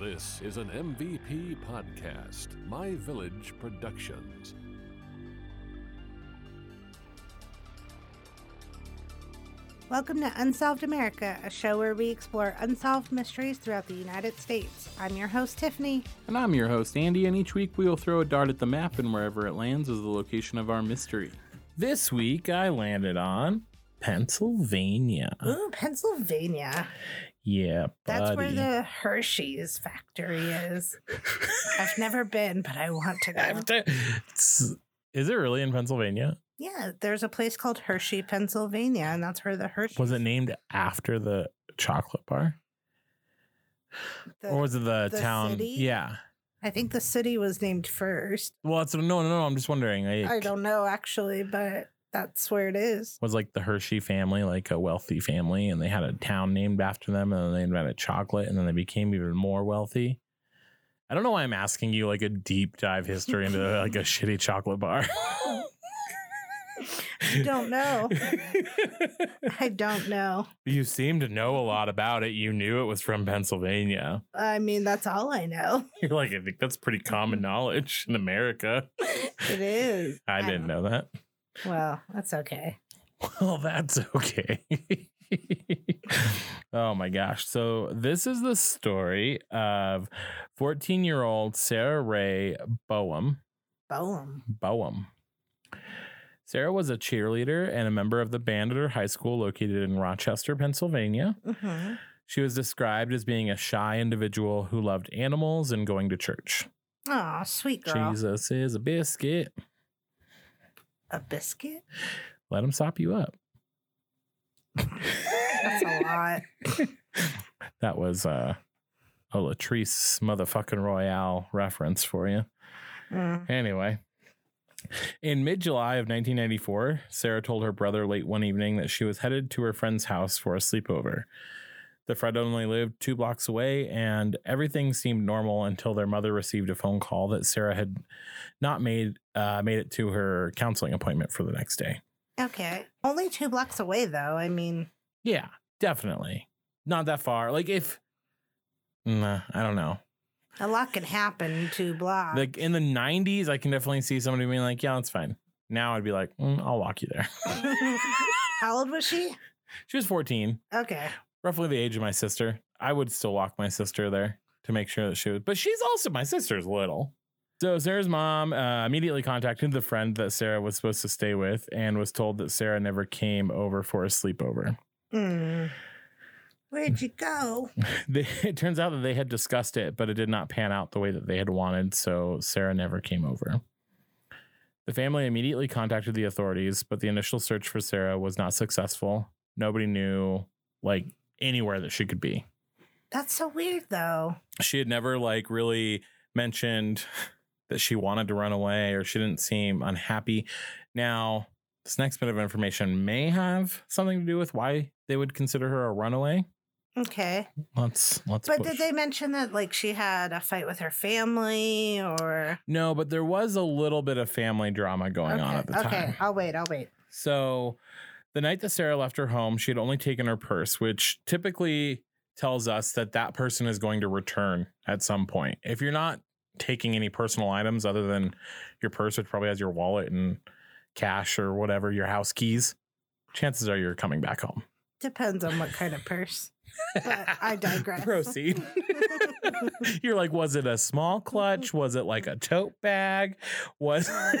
This is an MVP podcast, My Village Productions. Welcome to Unsolved America, a show where we explore unsolved mysteries throughout the United States. I'm your host, Tiffany. And I'm your host, Andy, and each week we will throw a dart at the map, and wherever it lands is the location of our mystery. This week I landed on Pennsylvania. Ooh, Pennsylvania. Yeah, That's where the Hershey's factory is. I've never been, but I want to go. It's- Is it really in Pennsylvania? Yeah, there's a place called Hershey, Pennsylvania, and that's where the Hershey Was it named after the chocolate bar? the- or was it the, the town? city? Yeah. I think the city was named first. Well, it's no, no, no. I'm just wondering. Like, I don't know actually, but that's where it is. was like the Hershey family like a wealthy family, and they had a town named after them, and then they invented chocolate, and then they became even more wealthy. I don't know why I'm asking you like a deep dive history into like a shitty chocolate bar. I don't know. I don't know. you seem to know a lot about it. You knew it was from Pennsylvania. I mean, that's all I know. You're like, I think that's pretty common knowledge in America. It is. I didn't know that. Well, that's okay. Well, that's okay. oh my gosh. So, this is the story of 14 year old Sarah Ray Boehm. Boom. Boehm. Sarah was a cheerleader and a member of the band at her high school located in Rochester, Pennsylvania. hmm She was described as being a shy individual who loved animals and going to church. Oh, sweet girl. Jesus is a biscuit. A biscuit? Let him sop you up. That's a lot. That was uh, a Latrice motherfucking Royale reference for you. Mm. Anyway, in mid July of 1994, Sarah told her brother late one evening that she was headed to her friend's house for a sleepover. The Fred only lived two blocks away, and everything seemed normal until their mother received a phone call that Sarah had not made uh, made it to her counseling appointment for the next day. Okay. Only two blocks away, though. I mean, Yeah, definitely not that far. Like if, nah, I don't know. a lot can happen two blocks. Like in the 90s, I can definitely see somebody being like, "Yeah, that's fine." Now I'd be like, mm, "I'll walk you there." How old was she? she was 14. Okay. Roughly the age of my sister. I would still walk my sister there to make sure that she was, but she's also my sister's little. So Sarah's mom uh, immediately contacted the friend that Sarah was supposed to stay with and was told that Sarah never came over for a sleepover. Mm. Where'd you go? They, it turns out that they had discussed it, but it did not pan out the way that they had wanted, so Sarah never came over. The family immediately contacted the authorities, but the initial search for Sarah was not successful. Nobody knew like anywhere that she could be. That's so weird, though. she had never like really mentioned that she wanted to run away or she didn't seem unhappy. Now, this next bit of information may have something to do with why they would consider her a runaway. Okay. Let's let's But push. did they mention that, like, she had a fight with her family or. No, but there was a little bit of family drama going on at the okay. time. Okay, I'll wait. I'll wait. So, the night that Sarah left her home, she had only taken her purse, which typically tells us that that person is going to return at some point. If you're not taking any personal items other than your purse, which probably has your wallet and cash or whatever, your house keys, chances are you're coming back home. Depends on what kind of purse. But I digress. Proceed. you're like, was it a small clutch? Was it like a tote bag? Was oh,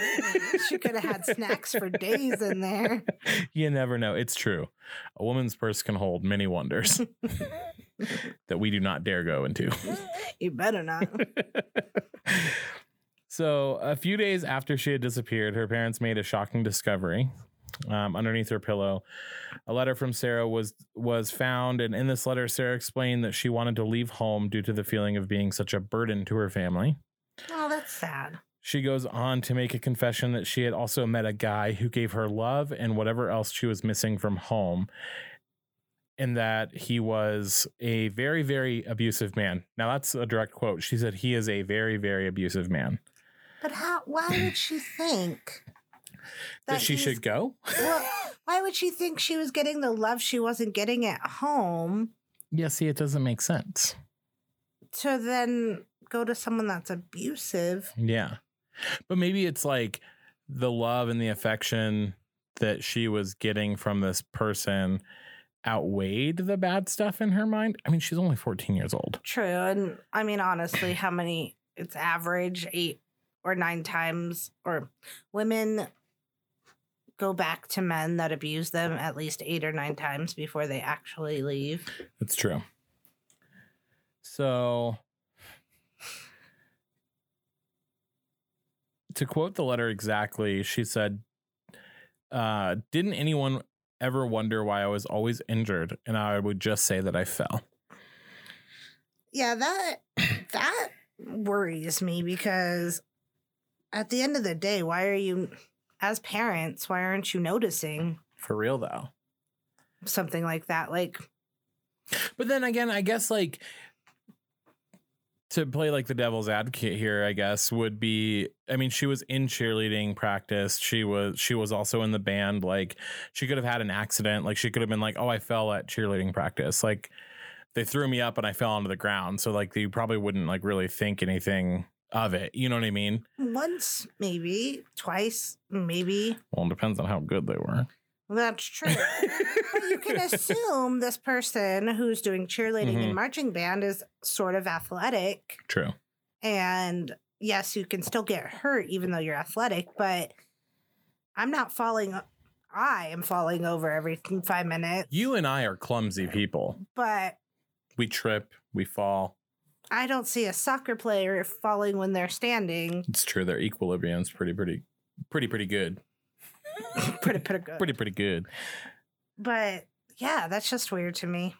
she could have had snacks for days in there. you never know. It's true. A woman's purse can hold many wonders that we do not dare go into. You better not. so, a few days after she had disappeared, her parents made a shocking discovery. Um, underneath her pillow, a letter from Sarah was was found, and in this letter, Sarah explained that she wanted to leave home due to the feeling of being such a burden to her family. Oh, that's sad. She goes on to make a confession that she had also met a guy who gave her love and whatever else she was missing from home, and that he was a very, very abusive man. Now, that's a direct quote. She said, He is a very, very abusive man. But how? Why would she think That, she should go? Well, why would she think she was getting the love she wasn't getting at home? Yeah, see, it doesn't make sense. to then go to someone that's abusive. Yeah. But maybe it's like the love and the affection that she was getting from this person outweighed the bad stuff in her mind. I mean, she's only 14 years old. True. And I mean, honestly, how many, it's average eight or nine times, or women go back to men that abuse them at least eight or nine times before they actually leave. That's true. So, to quote the letter exactly, she said, uh, Didn't anyone ever wonder why I was always injured? And I would just say that I fell. Yeah, that that worries me because at the end of the day, why are you as parents, why aren't you noticing For real, though. something like that? Like But then again, I guess like to play like the devil's advocate here, I guess would be I mean, she was in cheerleading practice. She was she was also in the band. Like she could have had an accident. Like she could have been like, Oh, I fell at cheerleading practice. Like they threw me up and I fell onto the ground. So like you probably wouldn't like really think anything of it. You know what I mean? once, maybe, twice, maybe. Well, it depends on how good they were. That's true. you can assume this person who's doing cheerleading Mhm. and marching band is sort of athletic. True. And yes, you can still get hurt even though you're athletic, but I'm not falling. I am falling over every five minutes. You and I are clumsy people. But We trip, we fall. I don't see a soccer player falling when they're standing. It's true. Their equilibrium's pretty, pretty, pretty, pretty good. pretty, pretty good. Pretty, pretty good. But yeah, that's just weird to me.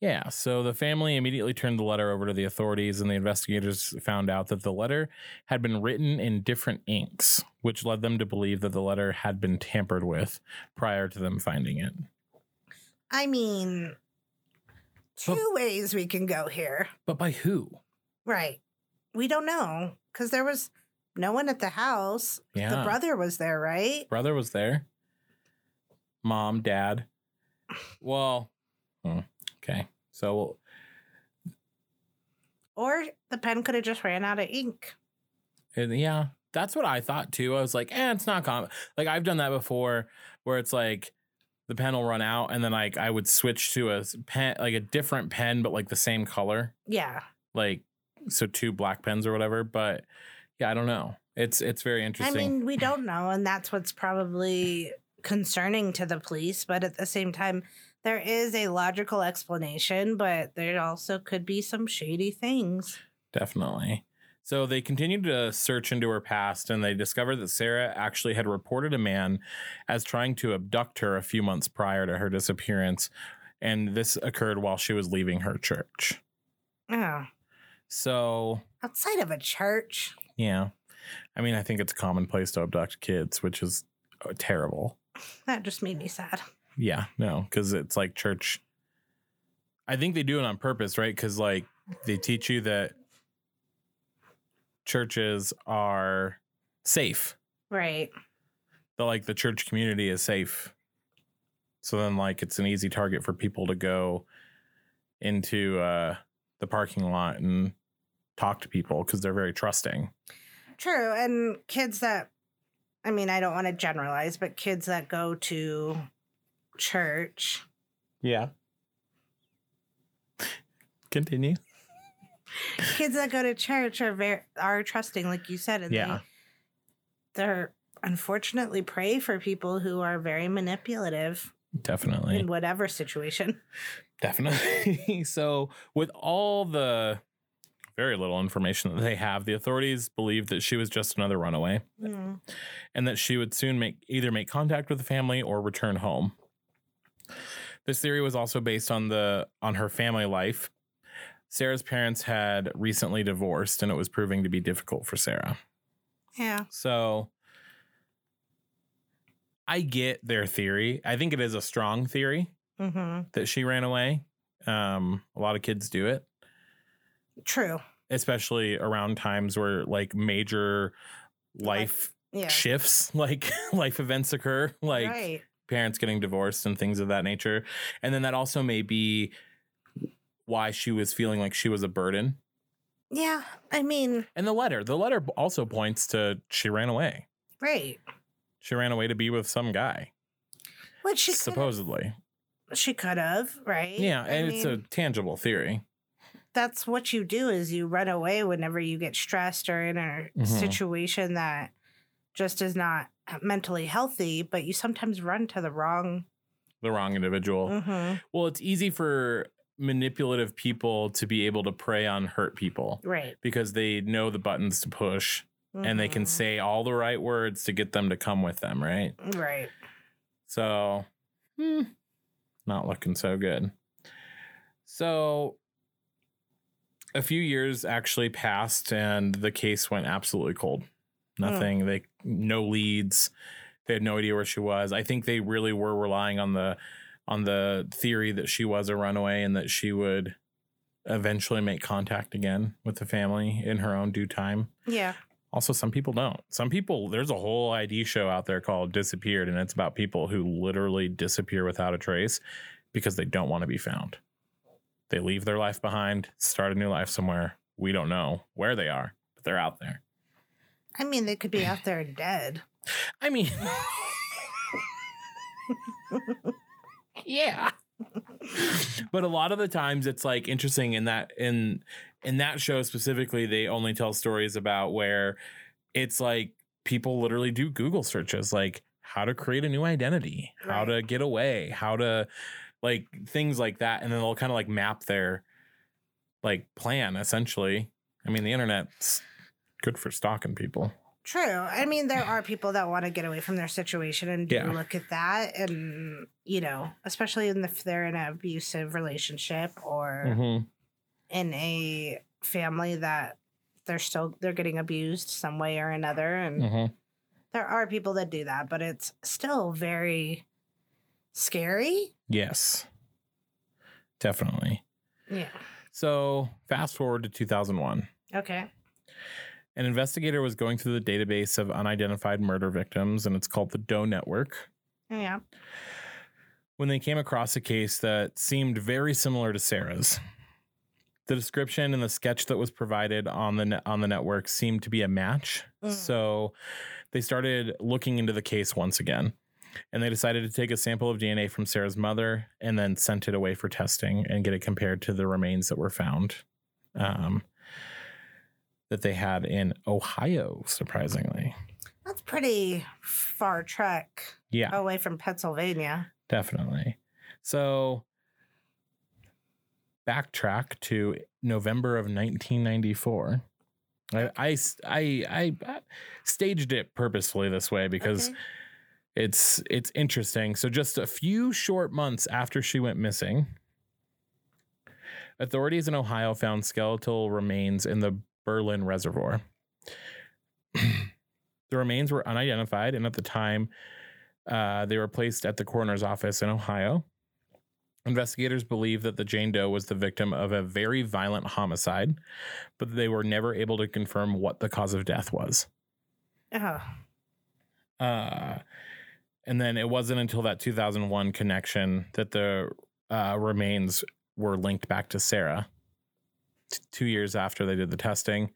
Yeah. So the family immediately turned the letter over to the authorities, and the investigators found out that the letter had been written in different inks, which led them to believe that the letter had been tampered with prior to them finding it. I mean, two But- ways we can go here. But by who? Right. We don't know because there was no one at the house. Yeah. The brother was there, right? Brother was there. Mom, dad. Well, hmm, okay. So Or the pen could have just ran out of ink. And yeah, that's what I thought too. I was like, eh, it's not common. Like I've done that before where it's like the pen will run out and then like I would switch to a pen like a different pen but like the same color. Yeah. Like so two black pens or whatever. But yeah, I don't know. It's it's very interesting. I mean, we don't know. And that's what's probably concerning to the police. But at the same time, there is a logical explanation, but there also could be some shady things. Definitely. So they continued to search into her past and they discovered that Sarah actually had reported a man as trying to abduct her a few months prior to her disappearance. And this occurred while she was leaving her church. Oh, So, outside of a church. yeah. I mean, I think it's commonplace to abduct kids, which is uh, terrible. That just made me sad. Yeah, no, because it's like church. I think they do it on purpose, right? Because like they teach you that churches are safe. Right. The like the church community is safe. So then like it's an easy target for people to go into uh the parking lot and talk to people because they're very trusting. True. And kids that, I mean, I don't want to generalize, but kids that go to church, Yeah. Continue. Kids that go to church are very, are trusting, like you said. And Yeah. They, they're unfortunately prey for people who are very manipulative Definitely. in whatever situation. Definitely. so, with all the very little information that they have, the authorities believe that she was just another runaway Mm. and that she would soon make either make contact with the family or return home. This theory was also based on the on her family life. Sarah's parents had recently divorced and it was proving to be difficult for Sarah. Yeah. So I get their theory. I think it is a strong theory hmm that she ran away. Um, a lot of kids do it, True. especially around times where like major life Yeah. shifts, like life events occur, like right. parents getting divorced and things of that nature. And then that also may be why she was feeling like she was a burden Yeah, I mean, And the letter, the letter also points to she ran away. right. She ran away to be with some guy, Which she supposedly. she could have, right? Yeah, I and it's a tangible theory. that's what you do is you run away whenever you get stressed or in a Mhm. situation that just is not mentally healthy, but you sometimes run to the wrong. The wrong individual. Mhm. Well, it's easy for manipulative people to be able to prey on hurt people Right. because they know the buttons to push and they can Mhm. say all the right words to get them to come with them, right? Right. So, hmm, not looking so good. So, a few years actually passed and the case went absolutely cold. Nothing, they no leads. They had no idea where she was. I think they really were relying on the on the theory that she was a runaway and that she would eventually make contact again with the family in her own due time. Yeah. Also, some people don't. Some people, there's a whole ID show out there called Disappeared, and it's about people who literally disappear without a trace because they don't want to be found. They leave their life behind, start a new life somewhere. We don't know where they are, but they're out there. I mean, they could be out there dead. I mean, yeah. but a lot of the times it's like interesting in that in in that show specifically they only tell stories about where it's like people literally do google searches like how to create a new identity how to get away how to like things like that and then they'll kind of like map their like plan essentially. I mean the internet's good for stalking people True. I mean, there are people that want to get away from their situation and do Yeah. look at that. And, you know, especially if they're in an abusive relationship or Mhm. in a family that they're still they're getting abused some way or another and Mhm. there are people that do that but it's still very scary yes definitely yeah So, fast forward to 2001. okay An investigator was going through the database of unidentified murder victims, and it's called the Doe Network, yeah when they came across a case that seemed very similar to Sarah's. The description and the sketch that was provided on the net, on the network seemed to be a match. Mm. So they started looking into the case once again. And they decided to take a sample of DNA from Sarah's mother and then sent it away for testing and get it compared to the remains that were found um, that they had in Ohio, surprisingly. that's pretty far trek Yeah. away from pennsylvania Definitely. So backtrack to November of 1994. I, I, I, I staged it purposefully this way because Okay. it's it's interesting. So just a few short months after she went missing, authorities in Ohio found skeletal remains in the Berlin Reservoir. the remains were unidentified, and at the time, uh, they were placed at the coroner's office in Ohio. Investigators believe that the Jane Doe was the victim of a very violent homicide, but they were never able to confirm what the cause of death was. oh Uh, and then it wasn't until that 2001 connection that the uh, remains were linked back to Sarah. T- two years after they did the testing,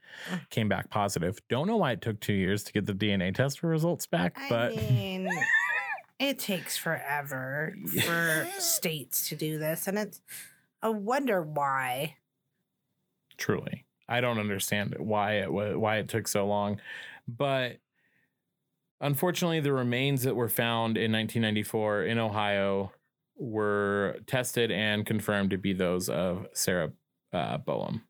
came back positive. Don't know why it took two years to get the DNA test results back, i but mean it takes forever for states to do this and it's i wonder why truly, I don't understand why it why it took so long. But unfortunately, the remains that were found in 1994 in Ohio were tested and confirmed to be those of Sarah uh, Boehm.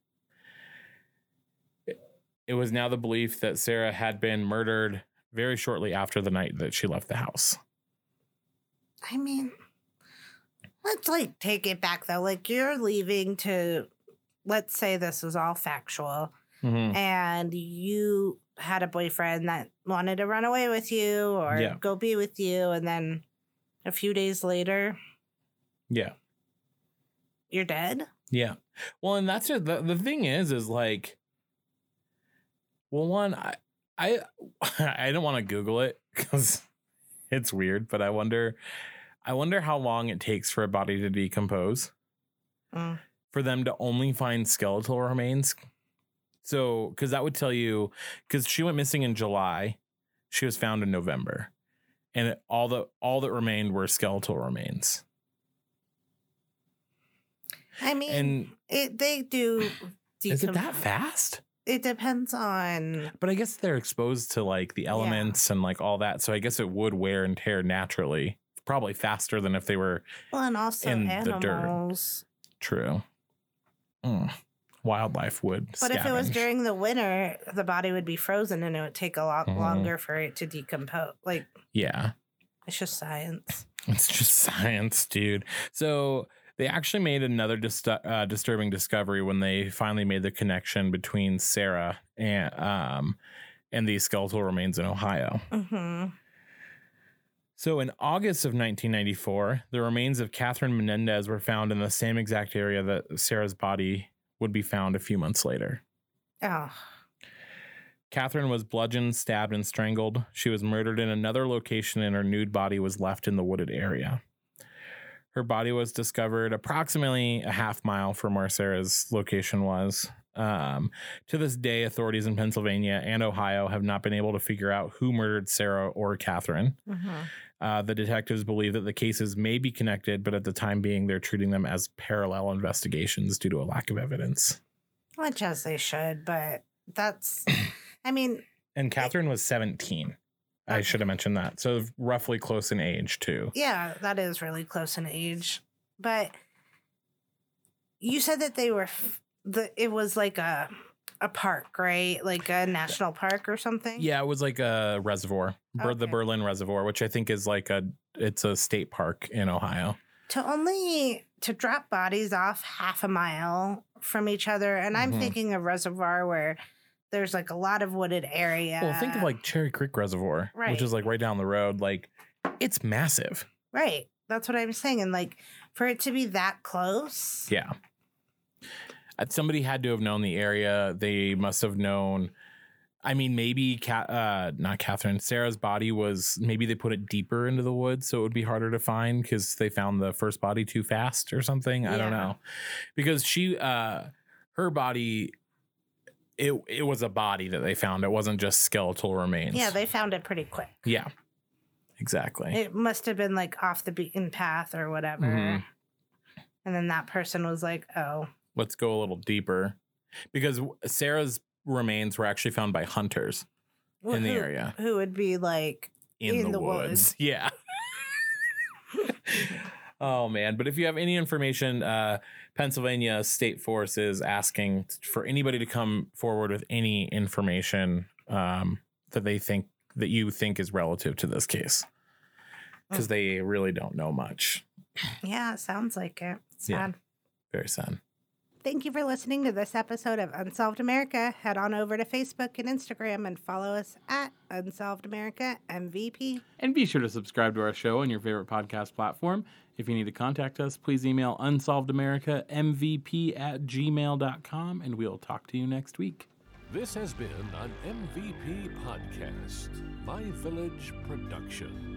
It, it was now the belief that Sarah had been murdered very shortly after the night that she left the house. I mean, let's like take it back though. Like you're leaving to, let's say this is all factual, Mhm. and you had a boyfriend that wanted to run away with you or Yeah. go be with you, and then a few days later, Yeah. you're dead. Yeah. Well, and that's just, the the thing is is like well one I I I don't want to google it cuz it's weird, but I wonder I wonder how long it takes for a body to decompose Mm. for them to only find skeletal remains So, because that would tell you, because she went missing in July, she was found in November, and it, all the all that remained were skeletal remains. I mean, And it they do. is it that fast? It depends on. But I guess they're exposed to like the elements and like all that, so I guess it would wear and tear naturally, probably faster than if they were Well, and also In the dirt. true. Mm. Wildlife would. But if it was during the winter, the body would be frozen and it would take a lot Mhm. longer for it to decompose. Like, yeah, it's just science. It's just science, dude. So they actually made another dis- uh, disturbing discovery when they finally made the connection between Sarah and um, and these skeletal remains in Ohio. hmm So in August of 1994, the remains of Catherine Menendez were found in the same exact area that Sarah's body would be found a few months later. Oh, Catherine was bludgeoned, stabbed, and strangled. She was murdered in another location, and her nude body was left in the wooded area. Her body was discovered approximately a half mile from where Sarah's location was. Um, to this day, authorities in Pennsylvania and Ohio have not been able to figure out who murdered Sarah or Catherine. mhm. Uh, the detectives believe that the cases may be connected, but at the time being, they're treating them as parallel investigations due to a lack of evidence. which as they should, but that's. I mean, And Catherine was 17. I should have mentioned that. So roughly close in age, too. yeah, that is really close in age. But you said that they were. f- The it was like a a park, right? Like a national park or something. Yeah, it was like a reservoir, Ber- the Berlin Reservoir, which I think is like a it's a state park in Ohio. to only to drop bodies off half a mile from each other and i'm Mhm. thinking a reservoir where there's like a lot of wooded area Well, think of like Cherry Creek Reservoir, which is like right down the road. Like it's massive. right that's what i'm saying and like for it to be that close Yeah. Uh, Somebody had to have known the area. They must have known. I mean, maybe Ca- uh, not Catherine. Sarah's body was maybe they put it deeper into the woods, so it would be harder to find because they found the first body too fast or something. I don't know, because she, uh, her body, it it was a body that they found. It wasn't just skeletal remains. yeah they found it pretty quick yeah, exactly. it must have been like off the beaten path or whatever Mhm. and then that person was like oh Let's go a little deeper, because Sarah's remains were actually found by hunters. well, In the who- area. who would be like in, In the, the woods. woods. Yeah. oh man, but if you have any information, uh, Pennsylvania State Force is asking for anybody to come forward with any information um, that they think that you think is relative to this case, because they really don't know much. yeah it sounds like it it's Yeah. sad Very sad. Thank you for listening to this episode of Unsolved America. Head on over to Facebook and Instagram and follow us at Unsolved America MVP. And be sure to subscribe to our show on your favorite podcast platform. If you need to contact us, please email unsolvedamerica.mvp at gmail.com and we'll talk to you next week. This has been an MVP podcast, My Village production.